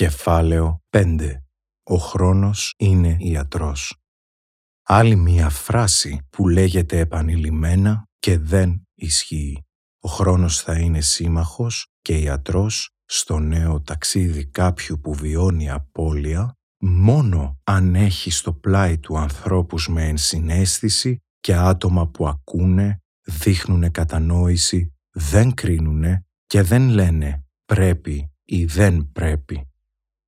Κεφάλαιο 5. Ο χρόνος είναι ιατρός. Άλλη μία φράση που λέγεται επανειλημμένα και δεν ισχύει. Ο χρόνος θα είναι σύμμαχος και ιατρός στο νέο ταξίδι κάποιου που βιώνει απώλεια μόνο αν έχει στο πλάι του ανθρώπους με ενσυναίσθηση και άτομα που ακούνε, δείχνουνε κατανόηση, δεν κρίνουνε και δεν λένε πρέπει ή δεν πρέπει.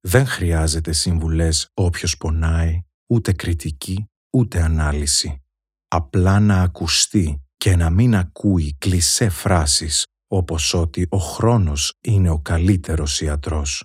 Δεν χρειάζεται συμβουλές όποιος πονάει, ούτε κριτική, ούτε ανάλυση. Απλά να ακουστεί και να μην ακούει κλισέ φράσεις όπως ότι ο χρόνος είναι ο καλύτερος ιατρός.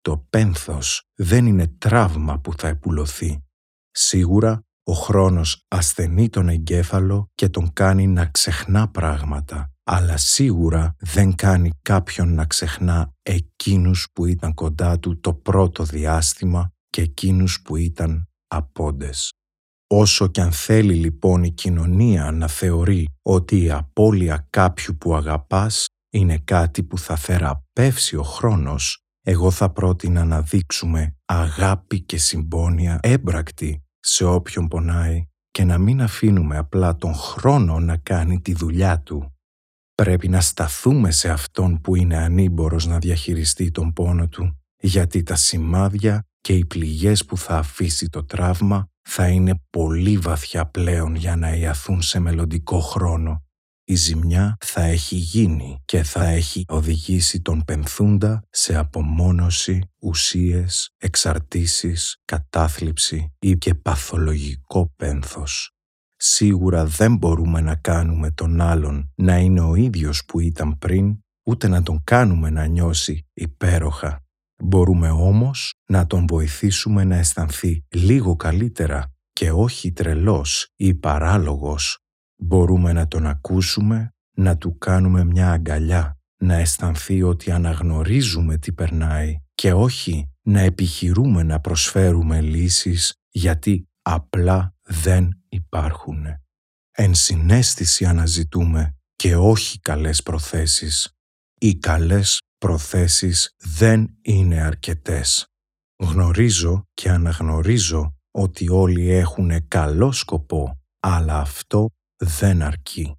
Το πένθος δεν είναι τραύμα που θα επουλωθεί. Σίγουρα ο χρόνος ασθενεί τον εγκέφαλο και τον κάνει να ξεχνά πράγματα, αλλά σίγουρα δεν κάνει κάποιον να ξεχνά εκείνους που ήταν κοντά του το πρώτο διάστημα και εκείνους που ήταν απόντες. Όσο κι αν θέλει λοιπόν η κοινωνία να θεωρεί ότι η απώλεια κάποιου που αγαπάς είναι κάτι που θα θεραπεύσει ο χρόνος, εγώ θα πρότεινα να δείξουμε αγάπη και συμπόνια έμπρακτη σε όποιον πονάει και να μην αφήνουμε απλά τον χρόνο να κάνει τη δουλειά του. Πρέπει να σταθούμε σε αυτόν που είναι ανήμπορος να διαχειριστεί τον πόνο του, γιατί τα σημάδια και οι πληγές που θα αφήσει το τραύμα θα είναι πολύ βαθιά πλέον για να ιαθούν σε μελλοντικό χρόνο η ζημιά θα έχει γίνει και θα έχει οδηγήσει τον πενθούντα σε απομόνωση, ουσίες, εξαρτήσεις, κατάθλιψη ή και παθολογικό πένθος. Σίγουρα δεν μπορούμε να κάνουμε τον άλλον να είναι ο ίδιος που ήταν πριν, ούτε να τον κάνουμε να νιώσει υπέροχα. Μπορούμε όμως να τον βοηθήσουμε να αισθανθεί λίγο καλύτερα και όχι τρελός ή παράλογος Μπορούμε να τον ακούσουμε, να του κάνουμε μια αγκαλιά, να αισθανθεί ότι αναγνωρίζουμε τι περνάει και όχι να επιχειρούμε να προσφέρουμε λύσεις γιατί απλά δεν υπάρχουν. Ενσυναίσθηση αναζητούμε και όχι καλές προθέσεις. Οι καλές προθέσεις δεν είναι αρκετές. Γνωρίζω και αναγνωρίζω ότι όλοι έχουν καλό σκοπό, αλλά αυτό δεν αρκεί.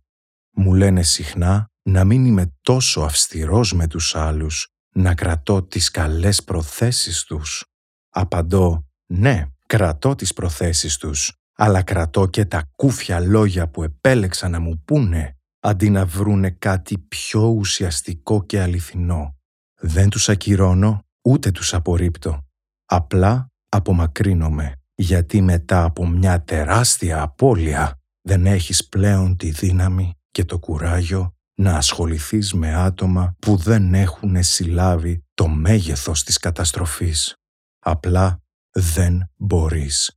Μου λένε συχνά να μην είμαι τόσο αυστηρός με τους άλλους, να κρατώ τις καλές προθέσεις τους. Απαντώ, ναι, κρατώ τις προθέσεις τους, αλλά κρατώ και τα κούφια λόγια που επέλεξα να μου πούνε, αντί να βρούνε κάτι πιο ουσιαστικό και αληθινό. Δεν τους ακυρώνω, ούτε τους απορρίπτω. Απλά απομακρύνομαι, γιατί μετά από μια τεράστια απώλεια δεν έχεις πλέον τη δύναμη και το κουράγιο να ασχοληθείς με άτομα που δεν έχουν συλλάβει το μέγεθος της καταστροφής. Απλά δεν μπορείς.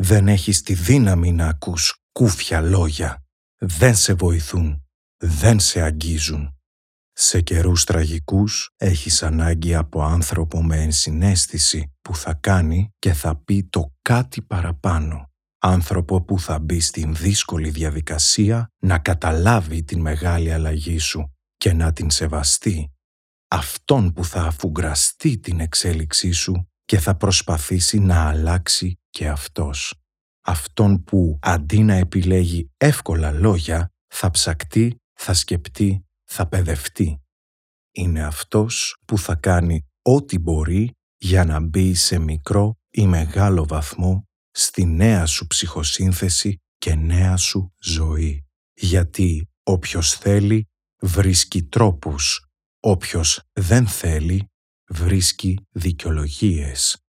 Δεν έχεις τη δύναμη να ακούς κούφια λόγια. Δεν σε βοηθούν. Δεν σε αγγίζουν. Σε καιρούς τραγικούς έχεις ανάγκη από άνθρωπο με ενσυναίσθηση που θα κάνει και θα πει το κάτι παραπάνω άνθρωπο που θα μπει στην δύσκολη διαδικασία να καταλάβει την μεγάλη αλλαγή σου και να την σεβαστεί, αυτόν που θα αφουγκραστεί την εξέλιξή σου και θα προσπαθήσει να αλλάξει και αυτός. Αυτόν που αντί να επιλέγει εύκολα λόγια, θα ψακτεί, θα σκεπτεί, θα παιδευτεί. Είναι αυτός που θα κάνει ό,τι μπορεί για να μπει σε μικρό ή μεγάλο βαθμό στη νέα σου ψυχοσύνθεση και νέα σου ζωή. Γιατί όποιος θέλει βρίσκει τρόπους, όποιος δεν θέλει βρίσκει δικαιολογίες.